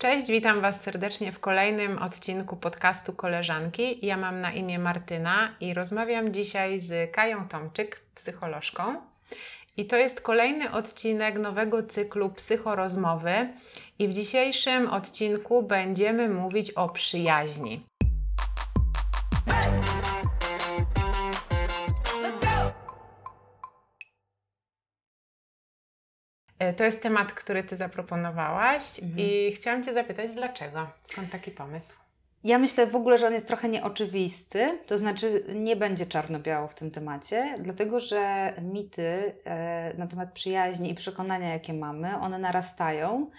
Cześć, witam Was serdecznie w kolejnym odcinku podcastu Koleżanki. Ja mam na imię Martyna i rozmawiam dzisiaj z Kają Tomczyk, psycholożką. I to jest kolejny odcinek nowego cyklu Psychorozmowy. I w dzisiejszym odcinku będziemy mówić o przyjaźni. To jest temat, który Ty zaproponowałaś mhm. i chciałam Cię zapytać, dlaczego? Skąd taki pomysł? Ja myślę w ogóle, że on jest trochę nieoczywisty, to znaczy nie będzie czarno-biało w tym temacie, dlatego że mity e, na temat przyjaźni i przekonania, jakie mamy, one narastają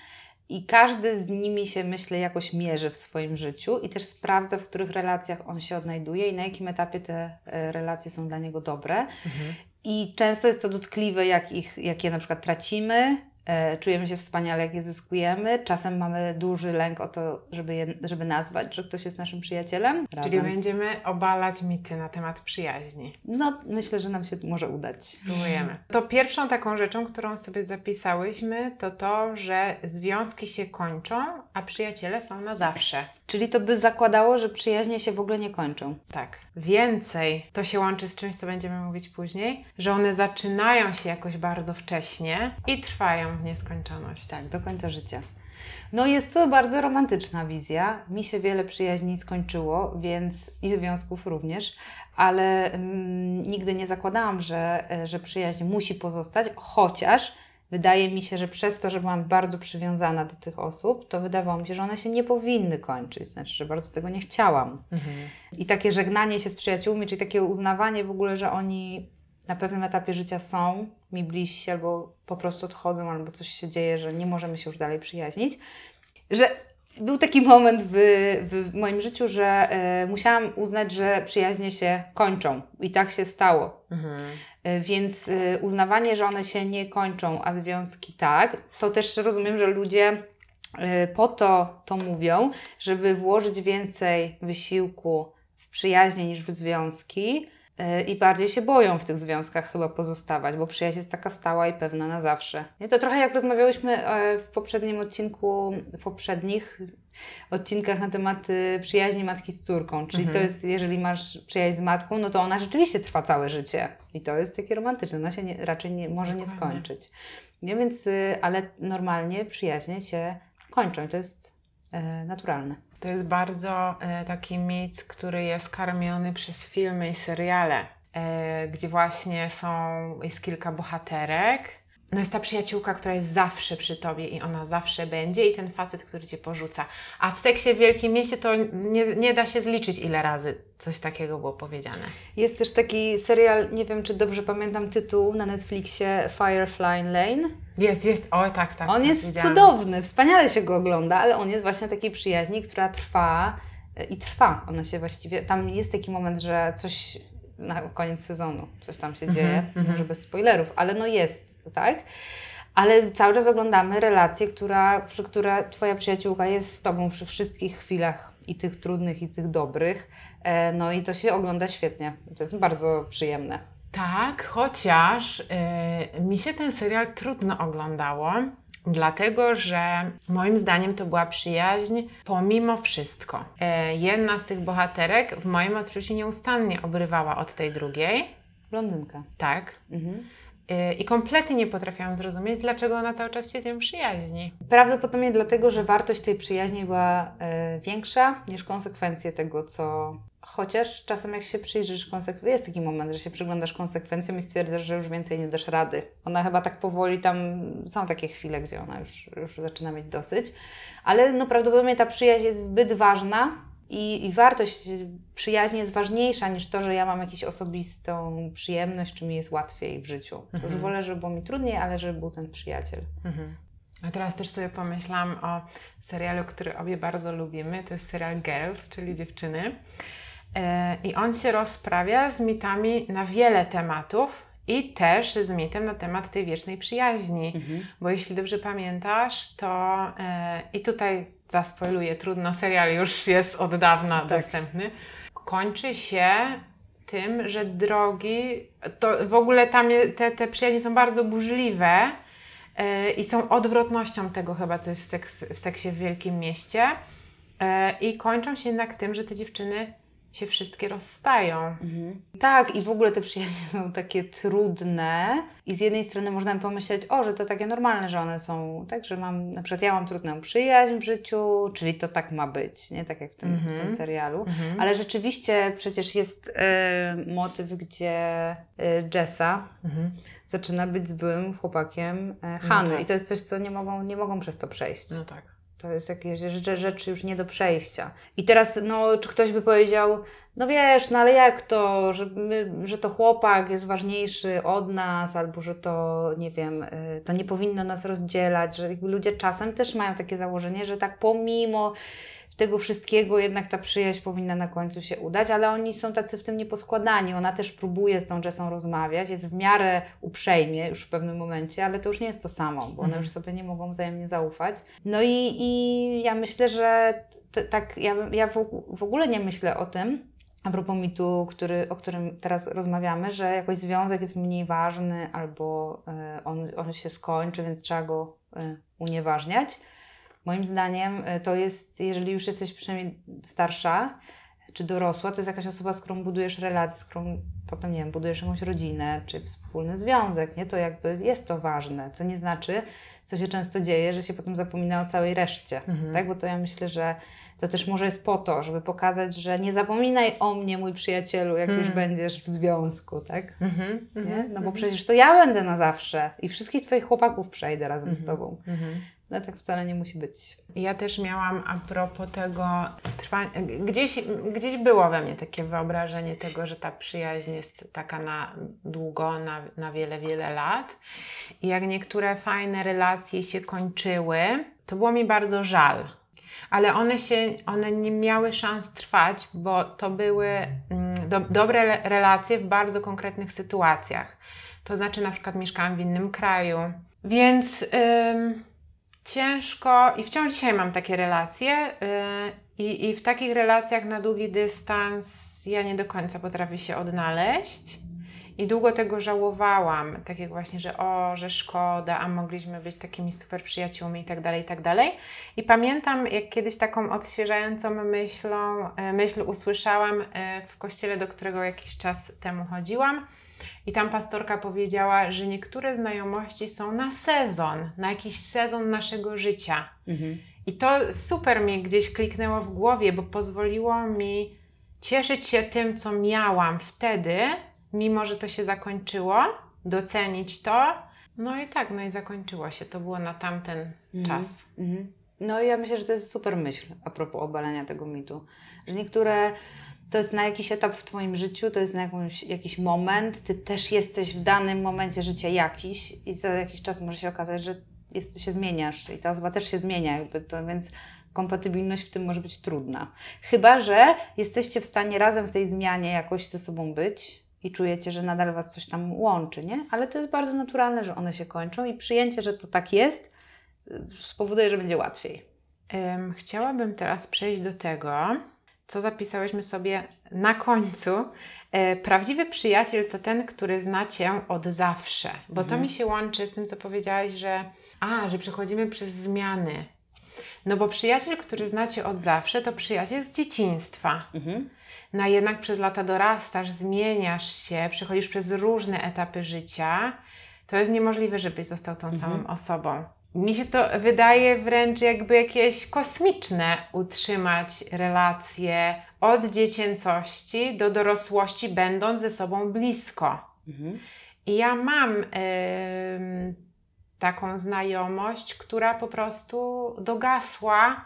i każdy z nimi się, myślę, jakoś mierzy w swoim życiu i też sprawdza, w których relacjach on się odnajduje i na jakim etapie te e, relacje są dla niego dobre. Mhm. I często jest to dotkliwe, jak, ich, jak je na przykład tracimy, E, czujemy się wspaniale, jak je zyskujemy. Czasem mamy duży lęk o to, żeby, je, żeby nazwać, że ktoś jest naszym przyjacielem. Razem. Czyli będziemy obalać mity na temat przyjaźni. No, myślę, że nam się może udać. Spróbujemy. To pierwszą taką rzeczą, którą sobie zapisałyśmy, to to, że związki się kończą, a przyjaciele są na zawsze. Czyli to by zakładało, że przyjaźnie się w ogóle nie kończą. Tak. Więcej, to się łączy z czymś, co będziemy mówić później, że one zaczynają się jakoś bardzo wcześnie i trwają w nieskończoność. Tak, do końca życia. No jest to bardzo romantyczna wizja. Mi się wiele przyjaźni skończyło, więc i związków również, ale mm, nigdy nie zakładałam, że, że przyjaźń musi pozostać, chociaż wydaje mi się, że przez to, że byłam bardzo przywiązana do tych osób, to wydawało mi się, że one się nie powinny kończyć. Znaczy, że bardzo tego nie chciałam. Mhm. I takie żegnanie się z przyjaciółmi, czyli takie uznawanie w ogóle, że oni na pewnym etapie życia są mi bliżsi, albo po prostu odchodzą, albo coś się dzieje, że nie możemy się już dalej przyjaźnić. Że był taki moment w, w moim życiu, że y, musiałam uznać, że przyjaźnie się kończą. I tak się stało. Mhm. Y, więc y, uznawanie, że one się nie kończą, a związki tak, to też rozumiem, że ludzie po to to mówią, żeby włożyć więcej wysiłku w przyjaźnie niż w związki E, i bardziej się boją w tych związkach chyba pozostawać, bo przyjaźń jest taka stała i pewna na zawsze. Nie? To trochę jak rozmawiałyśmy e, w poprzednim odcinku, w poprzednich odcinkach na temat przyjaźni matki z córką. Czyli mhm. to jest, jeżeli masz przyjaźń z matką, no to ona rzeczywiście trwa całe życie. I to jest takie romantyczne. Ona się nie, raczej nie, może Dokładnie. nie skończyć. Nie? Więc, y, ale normalnie przyjaźnie się kończą. I to jest e, naturalne. To jest bardzo e, taki mit, który jest karmiony przez filmy i seriale, e, gdzie właśnie są, jest kilka bohaterek. No jest ta przyjaciółka, która jest zawsze przy tobie i ona zawsze będzie, i ten facet, który cię porzuca. A w seksie w wielkim mieście to nie, nie da się zliczyć, ile razy coś takiego było powiedziane. Jest też taki serial, nie wiem czy dobrze pamiętam tytuł na Netflixie Firefly Lane jest, jest, o tak, tak. On tak, jest widziałam. cudowny, wspaniale się go ogląda, ale on jest właśnie takiej przyjaźni, która trwa e, i trwa. Ona się właściwie, tam jest taki moment, że coś na koniec sezonu, coś tam się dzieje, mm -hmm, może bez spoilerów, ale no jest, tak? Ale cały czas oglądamy relację, która, przy która Twoja przyjaciółka jest z Tobą przy wszystkich chwilach i tych trudnych, i tych dobrych. E, no i to się ogląda świetnie. To jest bardzo przyjemne. Tak, chociaż yy, mi się ten serial trudno oglądało, dlatego że moim zdaniem to była przyjaźń pomimo wszystko. Yy, jedna z tych bohaterek w moim odczuciu nieustannie obrywała od tej drugiej. Blondynka. Tak. Mhm. I kompletnie nie potrafiłam zrozumieć, dlaczego ona cały czas się z nią przyjaźni. Prawdopodobnie dlatego, że wartość tej przyjaźni była y, większa niż konsekwencje tego, co. Chociaż czasem, jak się przyjrzysz konsekwencjom, jest taki moment, że się przyglądasz konsekwencjom i stwierdzasz, że już więcej nie dasz rady. Ona chyba tak powoli tam. Są takie chwile, gdzie ona już, już zaczyna mieć dosyć, ale no, prawdopodobnie ta przyjaźń jest zbyt ważna, i, I, wartość przyjaźni jest ważniejsza niż to, że ja mam jakąś osobistą przyjemność, czy mi jest łatwiej w życiu. Mhm. Już wolę, żeby było mi trudniej, ale żeby był ten przyjaciel. Mhm. A teraz też sobie pomyślałam o serialu, który obie bardzo lubimy. To jest serial Girls, czyli dziewczyny. E, I on się rozprawia z mitami na wiele tematów i też z mitem na temat tej wiecznej przyjaźni. Mhm. Bo jeśli dobrze pamiętasz, to e, i tutaj zaspoiluję, trudno, serial już jest od dawna tak. dostępny. Kończy się tym, że drogi, to w ogóle tam te, te przyjaźnie są bardzo burzliwe e, i są odwrotnością tego chyba, co jest w, seks, w seksie w wielkim mieście. E, I kończą się jednak tym, że te dziewczyny się wszystkie rozstają. Mhm. Tak, i w ogóle te przyjaźnie są takie trudne. I z jednej strony można by pomyśleć, o, że to takie normalne, że one są, tak, że mam, na przykład ja mam trudną przyjaźń w życiu, czyli to tak ma być, nie? Tak jak w tym, w tym Mhm. serialu. Mhm. Ale rzeczywiście przecież jest e, motyw, gdzie e, Jessa Mhm. zaczyna być z byłym chłopakiem e, Hany. tak. I to jest coś, co nie mogą, nie mogą przez to przejść. No tak. To jest jakieś rzeczy, już nie do przejścia. I teraz, no, czy ktoś by powiedział, no wiesz, no ale jak to, że, my, że to chłopak jest ważniejszy od nas, albo że to, nie wiem, y, to nie powinno nas rozdzielać, że ludzie czasem też mają takie założenie, że tak pomimo tego wszystkiego jednak ta przyjaźń powinna na końcu się udać, ale oni są tacy w tym nieposkładani. Ona też próbuje z tą Jessą rozmawiać, jest w miarę uprzejmie już w pewnym momencie, ale to już nie jest to samo, bo one Mhm. już sobie nie mogą wzajemnie zaufać. No i, i ja myślę, że t- tak, ja, ja w, w ogóle nie myślę o tym, a propos mitu, który, o którym teraz rozmawiamy, że jakoś związek jest mniej ważny albo y, on, on się skończy, więc trzeba go y, unieważniać. Moim zdaniem y, to jest, jeżeli już jesteś przynajmniej starsza czy dorosła, to jest jakaś osoba, z którą budujesz relacje, z którą potem, nie wiem, budujesz jakąś rodzinę czy wspólny związek, nie? To jakby jest to ważne, co nie znaczy, co się często dzieje, że się potem zapomina o całej reszcie, Mhm. tak? Bo to ja myślę, że to też może jest po to, żeby pokazać, że nie zapominaj o mnie, mój przyjacielu, jak już Hmm. będziesz w związku, tak? Mhm. Nie? Mhm. No bo Mhm. przecież to ja będę na zawsze i wszystkich Twoich chłopaków przejdę razem z Mhm. Tobą. Mhm. No tak wcale nie musi być. Ja też miałam a propos tego trwania, gdzieś, gdzieś było we mnie takie wyobrażenie tego, że ta przyjaźń jest taka na długo, na, na wiele, wiele lat. I jak niektóre fajne relacje się kończyły, to było mi bardzo żal. Ale one, się, one nie miały szans trwać, bo to były mm, do, dobre relacje w bardzo konkretnych sytuacjach. To znaczy, na przykład mieszkałam w innym kraju, więc ciężko i wciąż dzisiaj mam takie relacje yy, i, i w takich relacjach na długi dystans ja nie do końca potrafię się odnaleźć i długo tego żałowałam, tak jak właśnie, że o, że szkoda, a mogliśmy być takimi super przyjaciółmi i tak dalej, i tak dalej. I pamiętam, jak kiedyś taką odświeżającą myślą, e, myśl usłyszałam e, w kościele, do którego jakiś czas temu chodziłam, i tam pastorka powiedziała, że niektóre znajomości są na sezon, na jakiś sezon naszego życia. Mhm. I to super mi gdzieś kliknęło w głowie, bo pozwoliło mi cieszyć się tym, co miałam wtedy, mimo że to się zakończyło, docenić to. No i tak, no i zakończyło się. To było na tamten Mhm. czas. Mhm. No i ja myślę, że to jest super myśl a propos obalenia tego mitu. Że niektóre to jest na jakiś etap w Twoim życiu, to jest na jakąś, jakiś moment, Ty też jesteś w danym momencie życia jakiś i za jakiś czas może się okazać, że jest, się zmieniasz i ta osoba też się zmienia, jakby to, więc kompatybilność w tym może być trudna. Chyba, że jesteście w stanie razem w tej zmianie jakoś ze sobą być i czujecie, że nadal Was coś tam łączy, nie? Ale to jest bardzo naturalne, że one się kończą i przyjęcie, że to tak jest, y, spowoduje, że będzie łatwiej. Ym, chciałabym teraz przejść do tego, co zapisałyśmy sobie na końcu. E, prawdziwy przyjaciel to ten, który zna Cię od zawsze, bo Mhm. to mi się łączy z tym, co powiedziałaś, że a, że przechodzimy przez zmiany. No bo przyjaciel, który zna Cię od zawsze, to przyjaciel z dzieciństwa. Mhm. No a jednak przez lata dorastasz, zmieniasz się, przechodzisz przez różne etapy życia, to jest niemożliwe, żebyś został tą Mhm. samą osobą. Mi się to wydaje wręcz jakby jakieś kosmiczne utrzymać relacje od dziecięcości do dorosłości, będąc ze sobą blisko. Mhm. I ja mam em, taką znajomość, która po prostu dogasła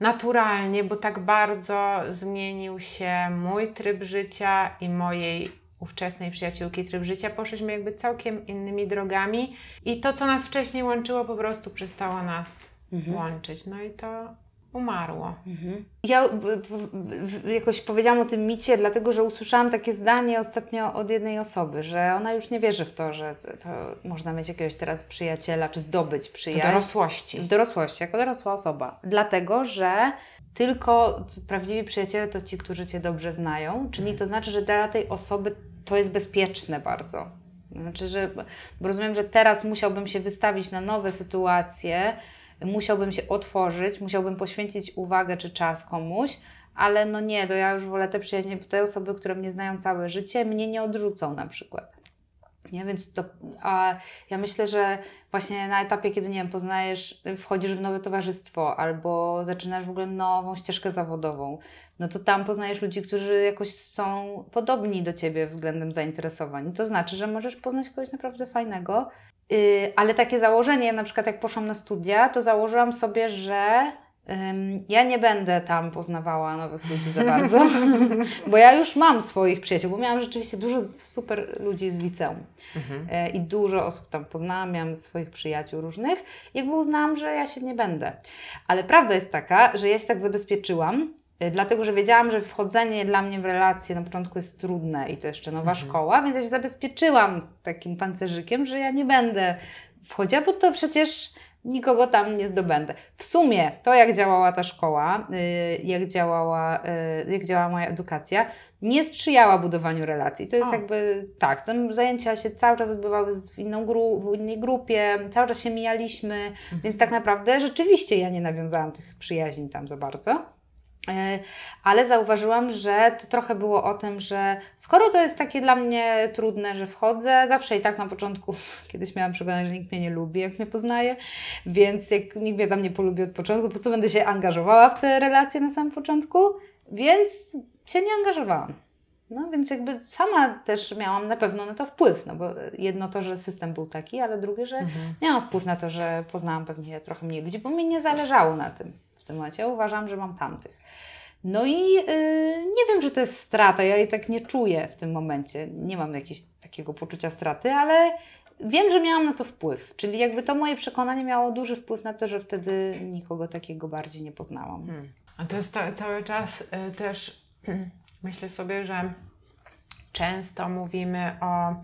naturalnie, bo tak bardzo zmienił się mój tryb życia i mojej ówczesnej przyjaciółki tryb życia. Poszliśmy jakby całkiem innymi drogami i to, co nas wcześniej łączyło, po prostu przestało nas Mhm. łączyć. No i to umarło. Mhm. Ja b- jakoś powiedziałam o tym micie, dlatego że usłyszałam takie zdanie ostatnio od jednej osoby, że ona już nie wierzy w to, że to, to można mieć jakiegoś teraz przyjaciela, czy zdobyć W przyjaźń. dorosłości. W dorosłości, jako dorosła osoba. Dlatego, że tylko prawdziwi przyjaciele to ci, którzy Cię dobrze znają, czyli to znaczy, że dla tej osoby to jest bezpieczne bardzo. Znaczy, że bo rozumiem, że teraz musiałbym się wystawić na nowe sytuacje, musiałbym się otworzyć, musiałbym poświęcić uwagę czy czas komuś, ale no nie, to ja już wolę te przyjaźnie, bo te osoby, które mnie znają całe życie, mnie nie odrzucą na przykład. Nie, więc to, a ja myślę, że właśnie na etapie, kiedy, nie wiem, poznajesz, wchodzisz w nowe towarzystwo albo zaczynasz w ogóle nową ścieżkę zawodową, no to tam poznajesz ludzi, którzy jakoś są podobni do Ciebie względem zainteresowań. To znaczy, że możesz poznać kogoś naprawdę fajnego, yy, ale takie założenie, na przykład jak poszłam na studia, to założyłam sobie, że ja nie będę tam poznawała nowych ludzi za bardzo, bo ja już mam swoich przyjaciół, bo miałam rzeczywiście dużo super ludzi z liceum mhm. E, i dużo osób tam poznałam, miałam swoich przyjaciół różnych. Jakby uznałam, że ja się nie będę. Ale prawda jest taka, że ja się tak zabezpieczyłam, e, dlatego że wiedziałam, że wchodzenie dla mnie w relacje na początku jest trudne i to jeszcze nowa mhm. szkoła, więc ja się zabezpieczyłam takim pancerzykiem, że ja nie będę wchodziła, bo to przecież nikogo tam nie zdobędę. W sumie to, jak działała ta szkoła, y, jak działała, y, jak działała moja edukacja, nie sprzyjała budowaniu relacji. To jest o. jakby tak, tam zajęcia się cały czas odbywały w, inną gru, w innej grupie, cały czas się mijaliśmy, mhm. więc tak naprawdę rzeczywiście ja nie nawiązałam tych przyjaźni tam za bardzo. E, ale zauważyłam, że to trochę było o tym, że skoro to jest takie dla mnie trudne, że wchodzę, zawsze i tak na początku, kiedyś miałam przekonanie, że nikt mnie nie lubi, jak mnie poznaje, więc jak nikt mnie tam nie polubi od początku, po co będę się angażowała w te relacje na samym początku? Więc się nie angażowałam. No więc jakby sama też miałam na pewno na to wpływ, no bo jedno to, że system był taki, ale drugie, że mhm. miałam wpływ na to, że poznałam pewnie trochę mniej ludzi, bo mi nie zależało na tym w tym momencie. Ja uważam, że mam tamtych. No i yy, nie wiem, czy to jest strata. Ja jej tak nie czuję w tym momencie. Nie mam jakiegoś takiego poczucia straty, ale wiem, że miałam na to wpływ. Czyli jakby to moje przekonanie miało duży wpływ na to, że wtedy nikogo takiego bardziej nie poznałam. Hmm. A to jest ta, cały czas y, też y, myślę sobie, że często mówimy o,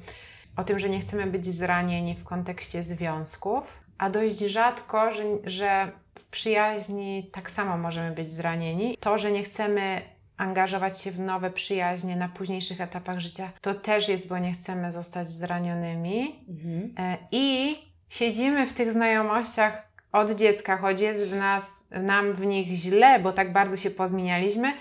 o tym, że nie chcemy być zranieni w kontekście związków, a dość rzadko, że, że w przyjaźni tak samo możemy być zranieni. To, że nie chcemy angażować się w nowe przyjaźnie na późniejszych etapach życia, to też jest, bo nie chcemy zostać zranionymi. Mhm. E, I siedzimy w tych znajomościach od dziecka, choć jest w nas, nam w nich źle, bo tak bardzo się pozmienialiśmy,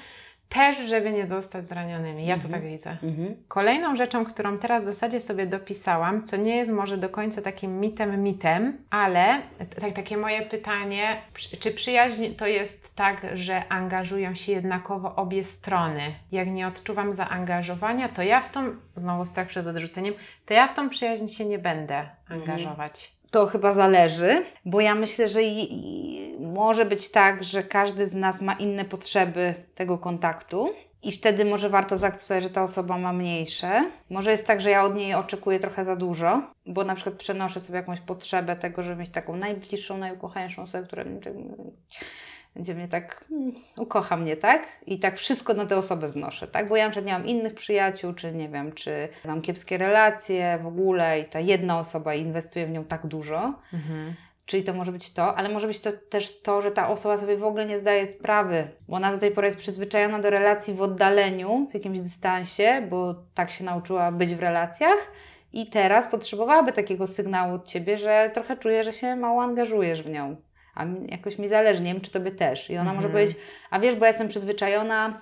też, żeby nie zostać zranionymi. Ja to mhm. tak widzę. Mhm. Kolejną rzeczą, którą teraz w zasadzie sobie dopisałam, co nie jest może do końca takim mitem, mitem, ale tak, takie moje pytanie, czy przyjaźń to jest tak, że angażują się jednakowo obie strony? Jak nie odczuwam zaangażowania, to ja w tą, znowu strach przed odrzuceniem, to ja w tą przyjaźń się nie będę mhm. angażować. To chyba zależy, bo ja myślę, że i, i może być tak, że każdy z nas ma inne potrzeby tego kontaktu. I wtedy może warto zaakceptować, że ta osoba ma mniejsze. Może jest tak, że ja od niej oczekuję trochę za dużo, bo na przykład przenoszę sobie jakąś potrzebę tego, żeby mieć taką najbliższą, najukochańszą osobę, która gdzie mnie tak hmm, ukocha mnie, tak? I tak wszystko na tę osobę znoszę, tak? Bo ja na przykład nie mam innych przyjaciół, czy nie wiem, czy mam kiepskie relacje w ogóle i ta jedna osoba inwestuje w nią tak dużo. Mhm. Czyli to może być to, ale może być to też to, że ta osoba sobie w ogóle nie zdaje sprawy, bo ona do tej pory jest przyzwyczajona do relacji w oddaleniu, w jakimś dystansie, bo tak się nauczyła być w relacjach i teraz potrzebowałaby takiego sygnału od ciebie, że trochę czuje, że się mało angażujesz w nią a jakoś mi zależy, nie wiem, czy Tobie też. I ona mhm. może powiedzieć, a wiesz, bo ja jestem przyzwyczajona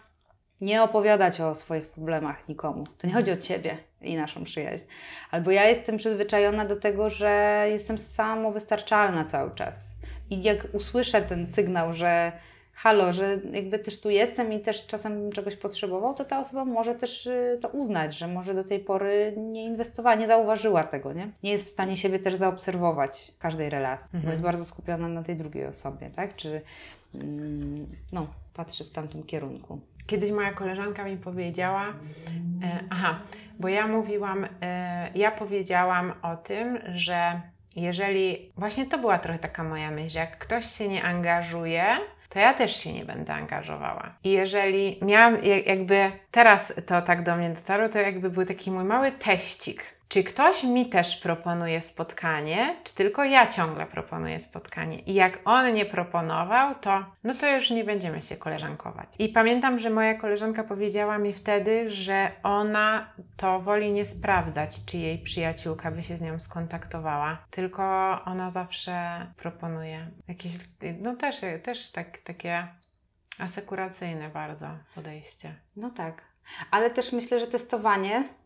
nie opowiadać o swoich problemach nikomu. To nie chodzi o Ciebie i naszą przyjaźń. Albo ja jestem przyzwyczajona do tego, że jestem samowystarczalna cały czas. I jak usłyszę ten sygnał, że halo, że jakby też tu jestem i też czasem bym czegoś potrzebował, to ta osoba może też y, to uznać, że może do tej pory nie inwestowała, nie zauważyła tego, nie? Nie jest w stanie siebie też zaobserwować każdej relacji, mhm. bo jest bardzo skupiona na tej drugiej osobie, tak? Czy mm, no, patrzy w tamtym kierunku. Kiedyś moja koleżanka mi powiedziała, e, aha, bo ja mówiłam, e, ja powiedziałam o tym, że jeżeli, właśnie to była trochę taka moja myśl, jak ktoś się nie angażuje, to ja też się nie będę angażowała. I jeżeli miałam, jakby teraz to tak do mnie dotarło, to jakby był taki mój mały teścik. Czy ktoś mi też proponuje spotkanie, czy tylko ja ciągle proponuję spotkanie. I jak on nie proponował, to no to już nie będziemy się koleżankować. I pamiętam, że moja koleżanka powiedziała mi wtedy, że ona to woli nie sprawdzać, czy jej przyjaciółka by się z nią skontaktowała, tylko ona zawsze proponuje jakieś, no też, też tak, takie asekuracyjne bardzo podejście. No tak. Ale też myślę, że testowanie to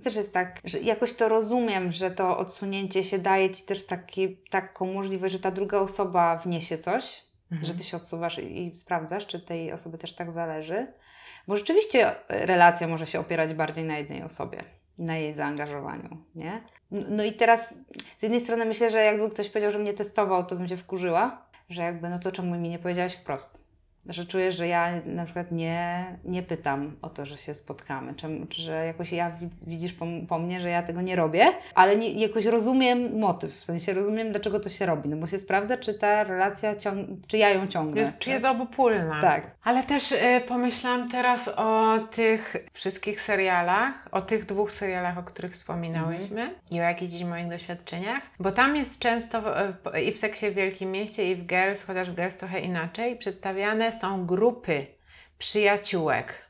też jest tak, że jakoś to rozumiem, że to odsunięcie się daje Ci też taki, taką możliwość, że ta druga osoba wniesie coś, Mhm. że Ty się odsuwasz i, i sprawdzasz, czy tej osoby też tak zależy. Bo rzeczywiście relacja może się opierać bardziej na jednej osobie, na jej zaangażowaniu, nie? No, no i teraz z jednej strony myślę, że jakby ktoś powiedział, że mnie testował, to bym się wkurzyła, że jakby no to czemu mi nie powiedziałaś wprost? Że czuję, że ja na przykład nie, nie pytam o to, że się spotkamy, czemu, czy że jakoś ja wi- widzisz po, po mnie, że ja tego nie robię, ale nie, jakoś rozumiem motyw, w sensie rozumiem, dlaczego to się robi, no bo się sprawdza, czy ta relacja, ciąg- czy ja ją ciągnę. Jest, czy jest obopólna. Tak. Ale też y, pomyślałam teraz o tych wszystkich serialach, o tych dwóch serialach, o których wspominałyśmy Mhm. i o jakichś dziś moich doświadczeniach, bo tam jest często y, i w Seksie w Wielkim Mieście i w Girls, chociaż w Girls trochę inaczej, przedstawiane są grupy przyjaciółek.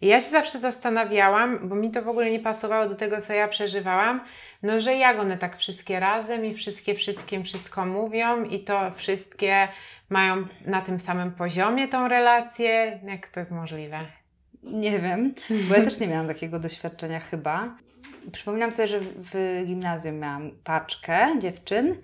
I ja się zawsze zastanawiałam, bo mi to w ogóle nie pasowało do tego, co ja przeżywałam, no że jak one tak wszystkie razem i wszystkie wszystkim wszystko mówią i to wszystkie mają na tym samym poziomie tą relację. Jak to jest możliwe? Nie wiem, bo ja też nie miałam takiego doświadczenia chyba. Przypominam sobie, że w gimnazjum miałam paczkę dziewczyn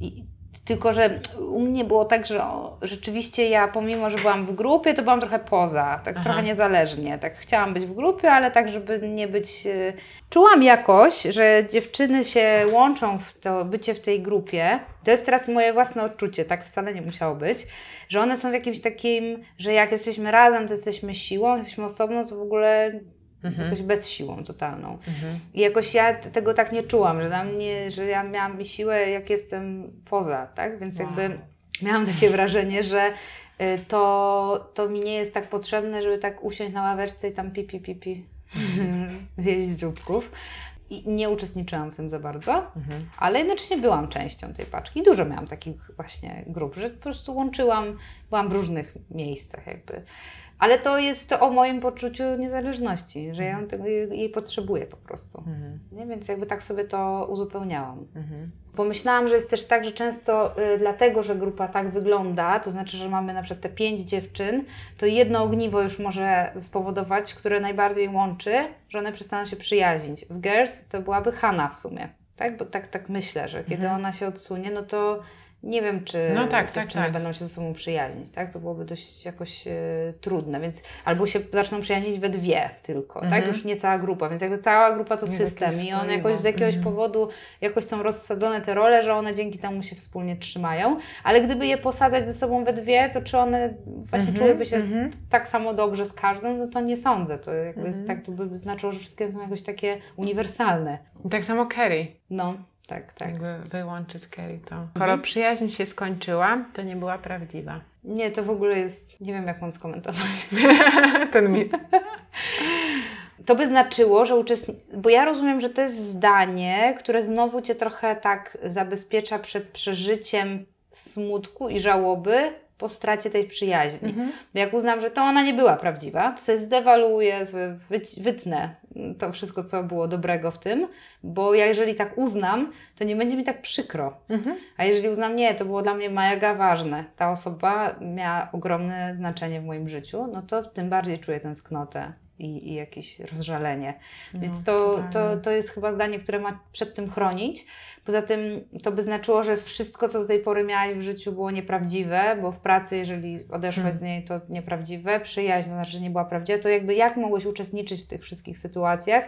i tylko, że u mnie było tak, że rzeczywiście ja pomimo, że byłam w grupie, to byłam trochę poza, tak Aha. trochę niezależnie. Tak chciałam być w grupie, ale tak, żeby nie być... e, Czułam jakoś, że dziewczyny się łączą w to bycie w tej grupie. To jest teraz moje własne odczucie, tak wcale nie musiało być, że one są w jakimś takim, że jak jesteśmy razem, to jesteśmy siłą, jesteśmy osobno, to w ogóle Mhm. jakoś bez siłą totalną. Mhm. I jakoś ja tego tak nie czułam, że, dla mnie, że ja miałam siłę, jak jestem poza, tak? Więc Wow. jakby miałam takie wrażenie, że y, to, to mi nie jest tak potrzebne, żeby tak usiąść na ławeczce i tam pi, pi, pi, pi zjeść dzióbków. I nie uczestniczyłam w tym za bardzo, Mhm. ale jednocześnie byłam częścią tej paczki. Dużo miałam takich właśnie grup, że po prostu łączyłam, byłam w różnych miejscach jakby. Ale to jest o moim poczuciu niezależności, że ja ją tego, jej, jej potrzebuję po prostu. Mhm. Nie? Więc jakby tak sobie to uzupełniałam. Mhm. Pomyślałam, że jest też tak, że często y, dlatego, że grupa tak wygląda, to znaczy, że mamy na przykład te pięć dziewczyn, to jedno ogniwo już może spowodować, które najbardziej łączy, że one przestaną się przyjaźnić. W Girls to byłaby Hanna w sumie, tak? Bo tak, tak myślę, że kiedy Mhm. ona się odsunie, no to nie wiem, czy No tak, tak, dziewczyny tak. będą się ze sobą przyjaźnić, tak? To byłoby dość jakoś e, trudne, więc albo się zaczną przyjaźnić we dwie tylko, tak? Mhm. Już nie cała grupa, więc jakby cała grupa to Nie system i one jakoś z jakiegoś Mhm. powodu jakoś są rozsadzone te role, że one dzięki temu się wspólnie trzymają, ale gdyby je posadzać ze sobą we dwie, to czy one właśnie Mhm, czułyby się mhm. tak samo dobrze z każdą, no to nie sądzę. To jakby jest Mhm. tak, to by znaczyło, że wszystkie są jakoś takie uniwersalne. I tak samo Kerry. No, tak, tak. Jakby wyłączyć Kerry to. Skoro przyjaźń się skończyła, to nie była prawdziwa. Nie, to w ogóle jest, nie wiem jak mam skomentować. Ten mit. To by znaczyło, że uczestnicy. Bo ja rozumiem, że to jest zdanie, które znowu cię trochę tak zabezpiecza przed przeżyciem smutku i żałoby po stracie tej przyjaźni. Mhm. Bo jak uznam, że to ona nie była prawdziwa, to sobie zdewaluuję, sobie wytnę to wszystko, co było dobrego w tym, bo ja jeżeli tak uznam, to nie będzie mi tak przykro. Mhm. A jeżeli uznam, nie, to było dla mnie mega ważne, ta osoba miała ogromne znaczenie w moim życiu, no to tym bardziej czuję tęsknotę i, i jakieś rozżalenie. Więc No, to, to, totalnie. to jest chyba zdanie, które ma przed tym chronić. Poza tym to by znaczyło, że wszystko, co do tej pory miałaś w życiu było nieprawdziwe, bo w pracy, jeżeli odeszłaś Hmm. z niej, to nieprawdziwe. Przyjaźń to znaczy, że nie była prawdziwa. To jakby jak mogłeś uczestniczyć w tych wszystkich sytuacjach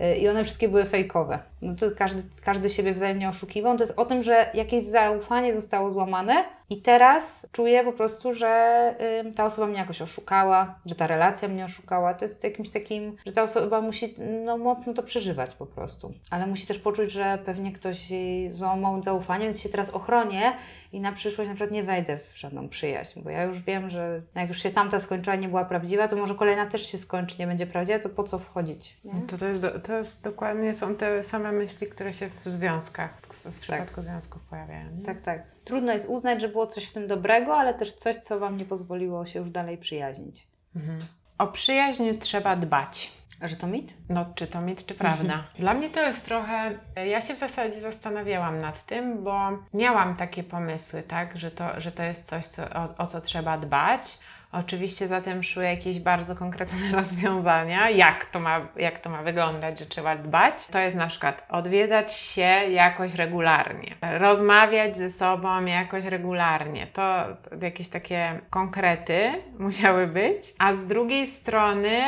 yy, i one wszystkie były fejkowe. No to każdy, każdy siebie wzajemnie oszukiwał. To jest o tym, że jakieś zaufanie zostało złamane, I teraz czuję po prostu, że ta osoba mnie jakoś oszukała, że ta relacja mnie oszukała. To jest jakimś takim, że ta osoba musi no, mocno to przeżywać po prostu. Ale musi też poczuć, że pewnie ktoś jej złamał zaufanie, więc się teraz ochronię i na przyszłość na przykład nie wejdę w żadną przyjaźń, bo ja już wiem, że jak już się tamta skończyła, nie była prawdziwa, to może kolejna też się skończy, nie będzie prawdziwa, to po co wchodzić? Nie? To, to, jest, do- to jest dokładnie, są te same myśli, które się w związkach, w, w przypadku związków pojawiają. nie? Tak, tak. Trudno jest uznać, że było coś w tym dobrego, ale też coś, co Wam nie pozwoliło się już dalej przyjaźnić. Mhm. O przyjaźń trzeba dbać. A że to mit? No, czy to mit, czy prawda? Dla mnie to jest trochę. Ja się w zasadzie zastanawiałam nad tym, bo miałam takie pomysły, tak, że to, że to jest coś, co, o, o co trzeba dbać. Oczywiście za tym szły jakieś bardzo konkretne rozwiązania, jak to, ma, jak to ma wyglądać, że trzeba dbać. To jest na przykład odwiedzać się jakoś regularnie, rozmawiać ze sobą jakoś regularnie. To, to jakieś takie konkrety musiały być. A z drugiej strony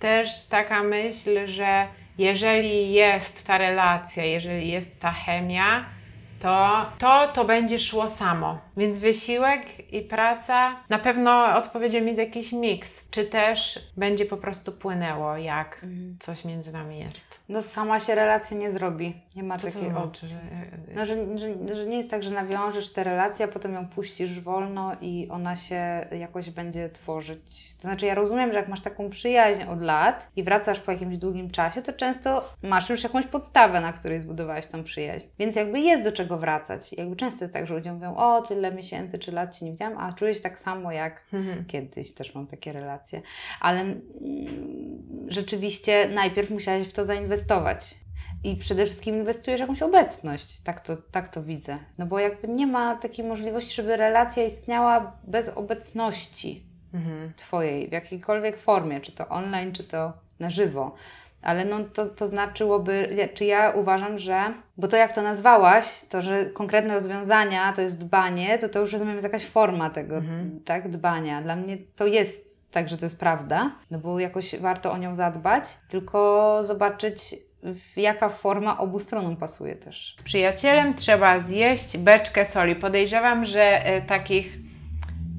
też taka myśl, że jeżeli jest ta relacja, jeżeli jest ta chemia, to to, to będzie szło samo. Więc wysiłek i praca na pewno odpowiedzią jest jakiś miks. Czy też będzie po prostu płynęło, jak coś między nami jest. No sama się relacja nie zrobi. Nie ma Co to takiej znaczy? opcji. Że, No, że, że, że nie jest tak, że nawiążesz tę relację, a potem ją puścisz wolno i ona się jakoś będzie tworzyć. To znaczy, ja rozumiem, że jak masz taką przyjaźń od lat i wracasz po jakimś długim czasie, to często masz już jakąś podstawę, na której zbudowałeś tą przyjaźń. Więc jakby jest do czego wracać. Jakby często jest tak, że ludzie mówią, o tyle miesięcy czy lat Cię nie widziałam, a czuję się tak samo jak Mhm. kiedyś też mam takie relacje. Ale mm, rzeczywiście najpierw musiałeś w to zainwestować. I przede wszystkim inwestujesz jakąś obecność. Tak to, tak to widzę. No bo jakby nie ma takiej możliwości, żeby relacja istniała bez obecności Mhm. Twojej w jakiejkolwiek formie, czy to online, czy to na żywo. Ale no to, to znaczyłoby, czy ja uważam, że, bo to jak to nazwałaś, to, że konkretne rozwiązania to jest dbanie, to to już rozumiem jest jakaś forma tego, Mhm. tak, dbania. Dla mnie to jest tak, że to jest prawda, no bo jakoś warto o nią zadbać, tylko zobaczyć, jaka forma obu stronom pasuje też. Z przyjacielem trzeba zjeść beczkę soli. Podejrzewam, że e, takich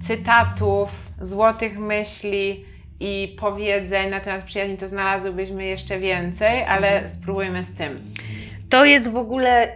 cytatów, złotych myśli i powiedzeń na temat przyjaźni to znalazłybyśmy jeszcze więcej, ale spróbujmy z tym. To jest w ogóle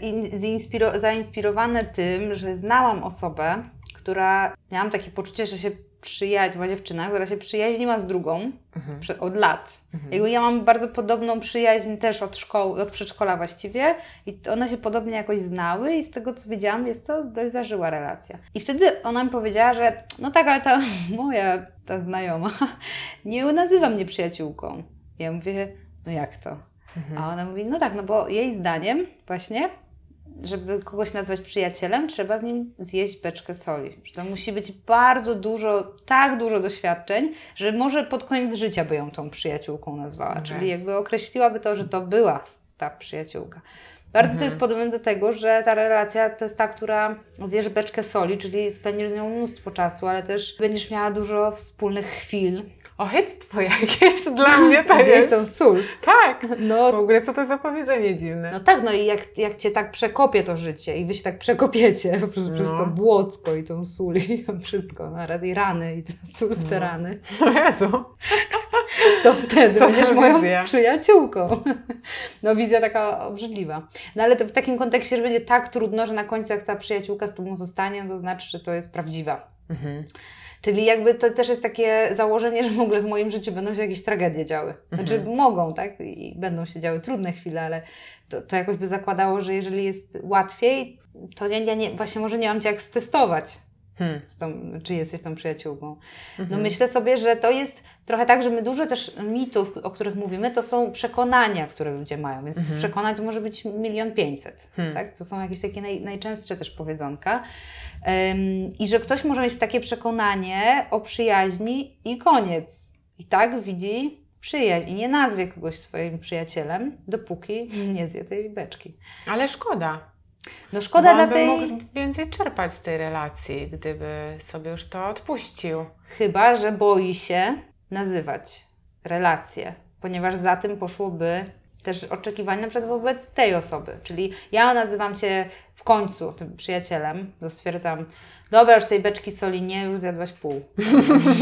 zainspirowane tym, że znałam osobę, która miałam takie poczucie, że się przyjaźni, to była dziewczyna, która się przyjaźniła z drugą Mhm. prze- od lat. Mhm. Jakby ja mam bardzo podobną przyjaźń też od szkoły, od przedszkola właściwie i one się podobnie jakoś znały i z tego co wiedziałam jest to dość zażyła relacja. I wtedy ona mi powiedziała, że no tak, ale ta moja, ta znajoma nie nazywa mnie przyjaciółką. Ja mówię, no jak to? Mhm. A ona mówi, no tak, no bo jej zdaniem właśnie, żeby kogoś nazwać przyjacielem, trzeba z nim zjeść beczkę soli. Że to musi być bardzo dużo, tak dużo doświadczeń, że może pod koniec życia by ją tą przyjaciółką nazwała. Okej. Czyli jakby określiłaby to, że to była ta przyjaciółka. Bardzo Mhm. to jest podobne do tego, że ta relacja to jest ta, która zjesz beczkę soli, czyli spędzisz z nią mnóstwo czasu, ale też będziesz miała dużo wspólnych chwil. Ochyctwo jakieś dla mnie to jest. tą sól. Tak. No W ogóle co to za powiedzenie dziwne. No tak, no i jak, jak cię tak przekopie to życie i wy się tak przekopiecie przez, przez No. to błocko i tą sól i tam wszystko naraz i rany i ta sól w te No. rany, O Jezu. to wtedy Co będziesz moją wizja. przyjaciółką. No wizja taka obrzydliwa. No ale to w takim kontekście, że będzie tak trudno, że na końcu jak ta przyjaciółka z tobą zostanie, to znaczy, że to jest prawdziwa. Mhm. Czyli jakby to też jest takie założenie, że w ogóle w moim życiu będą się jakieś tragedie działy. Znaczy Mhm. mogą, tak? I będą się działy trudne chwile, ale to, to jakoś by zakładało, że jeżeli jest łatwiej, to ja, ja nie, właśnie może nie mam Cię jak stestować, Hmm. tą, czy jesteś tą przyjaciółką. No Mhm. myślę sobie, że to jest trochę tak, że my dużo też mitów, o których mówimy, to są przekonania, które ludzie mają, więc Mhm. przekonań to może być milion pięćset, Hmm. tak? To są jakieś takie naj, najczęstsze też powiedzonka. Em, I że ktoś może mieć takie przekonanie o przyjaźni i koniec. I tak widzi przyjaźń i nie nazwie kogoś swoim przyjacielem, dopóki nie zje tej beczki. Ale szkoda. No szkoda bo dla tej... mógł więcej czerpać z tej relacji, gdyby sobie już to odpuścił. Chyba, że boi się nazywać relacje, ponieważ za tym poszłoby też oczekiwań na przykład wobec tej osoby. Czyli ja nazywam Cię w końcu tym przyjacielem, to stwierdzam, dobra, już tej beczki soli nie, już zjadłaś pół.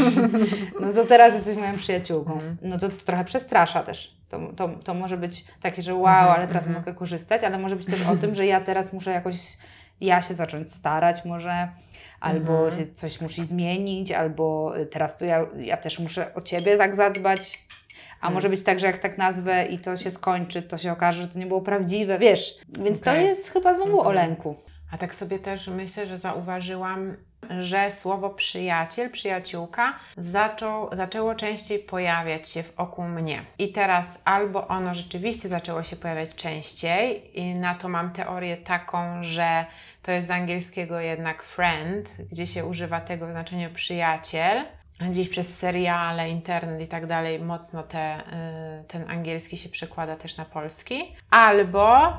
no to teraz jesteś moją przyjaciółką. Mhm. No to, to trochę przestrasza też. To, to, to może być takie, że wow, Mhm, ale teraz mhm. mogę korzystać, ale może być też o tym, że ja teraz muszę jakoś, ja się zacząć starać może, albo się coś musi zmienić, albo y, teraz to ja, ja też muszę o Ciebie tak zadbać. A może być tak, że jak tak nazwę i to się skończy, to się okaże, że to nie było prawdziwe, wiesz. Więc to Okej. jest chyba znowu o lęku. A tak sobie też myślę, że zauważyłam, że słowo przyjaciel, przyjaciółka zaczął, zaczęło częściej pojawiać się w oku mnie. I teraz albo ono rzeczywiście zaczęło się pojawiać częściej, i na to mam teorię taką, że to jest z angielskiego jednak friend, gdzie się używa tego w znaczeniu przyjaciel. Gdzieś przez seriale, internet i tak dalej mocno te, y, ten angielski się przekłada też na polski. Albo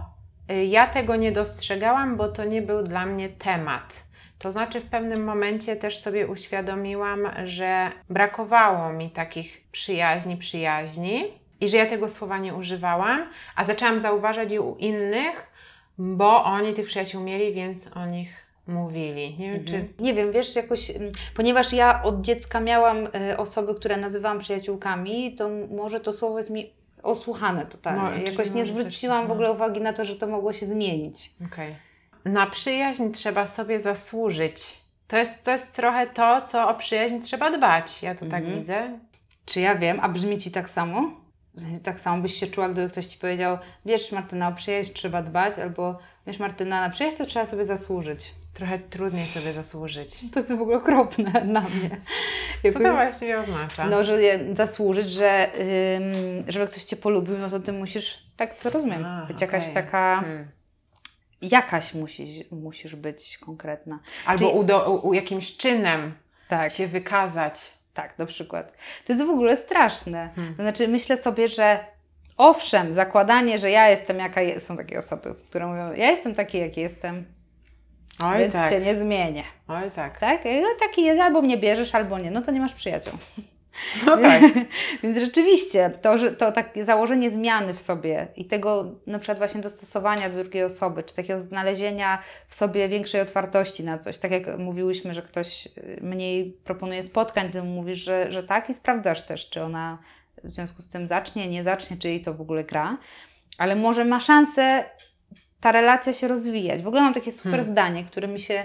Y, Ja tego nie dostrzegałam, bo to nie był dla mnie temat. To znaczy, w pewnym momencie też sobie uświadomiłam, że brakowało mi takich przyjaźni, przyjaźni i że ja tego słowa nie używałam, a zaczęłam zauważać je u innych, bo oni tych przyjaciół mieli, więc o nich mówili. Nie wiem, czy. Nie wiem, wiesz, jakoś, mm, ponieważ ja od dziecka miałam e, osoby, które nazywałam przyjaciółkami, to może to słowo jest mi osłuchane totalnie. No, jakoś nie też- zwróciłam w no. ogóle uwagi na to, że to mogło się zmienić. Okej. Na przyjaźń trzeba sobie zasłużyć. To jest, to jest trochę to, co o przyjaźń trzeba dbać. Ja to tak Mhm. widzę. Czy ja wiem, a brzmi Ci tak samo? Tak samo byś się czuła, gdyby ktoś Ci powiedział, wiesz Martyna, o przyjaźń trzeba dbać, albo wiesz Martyna, na przyjaźń to trzeba sobie zasłużyć. Trochę trudniej sobie zasłużyć. To jest w ogóle okropne dla mnie. Co Jakoś- to właściwie oznacza? No, że je- zasłużyć, że ym, żeby ktoś Cię polubił, no to Ty musisz, tak co rozumiem, A, być jakaś okej. taka, Hmm. jakaś musisz, musisz być konkretna. Albo Czyli- udo, u, u jakimś czynem Tak, się wykazać. tak, na przykład. To jest w ogóle straszne. Hmm. To znaczy, myślę sobie, że owszem, zakładanie, że ja jestem jaka jest, są takie osoby, które mówią, ja jestem taki, jaki jestem, Oj więc tak, się nie zmienię. oj tak. Tak? Ja taki jest, albo mnie bierzesz, albo nie. No to nie masz przyjaciół. No tak. Więc rzeczywiście to, że to takie założenie zmiany w sobie i tego na przykład właśnie dostosowania do drugiej osoby, czy takiego znalezienia w sobie większej otwartości na coś. Tak jak mówiłyśmy, że ktoś y, mniej proponuje spotkań, ty mówisz, że, że tak i sprawdzasz też, czy ona w związku z tym zacznie, nie zacznie, czy jej to w ogóle gra. Ale może ma szansę ta relacja się rozwijać. W ogóle mam takie super Hmm. zdanie, które mi się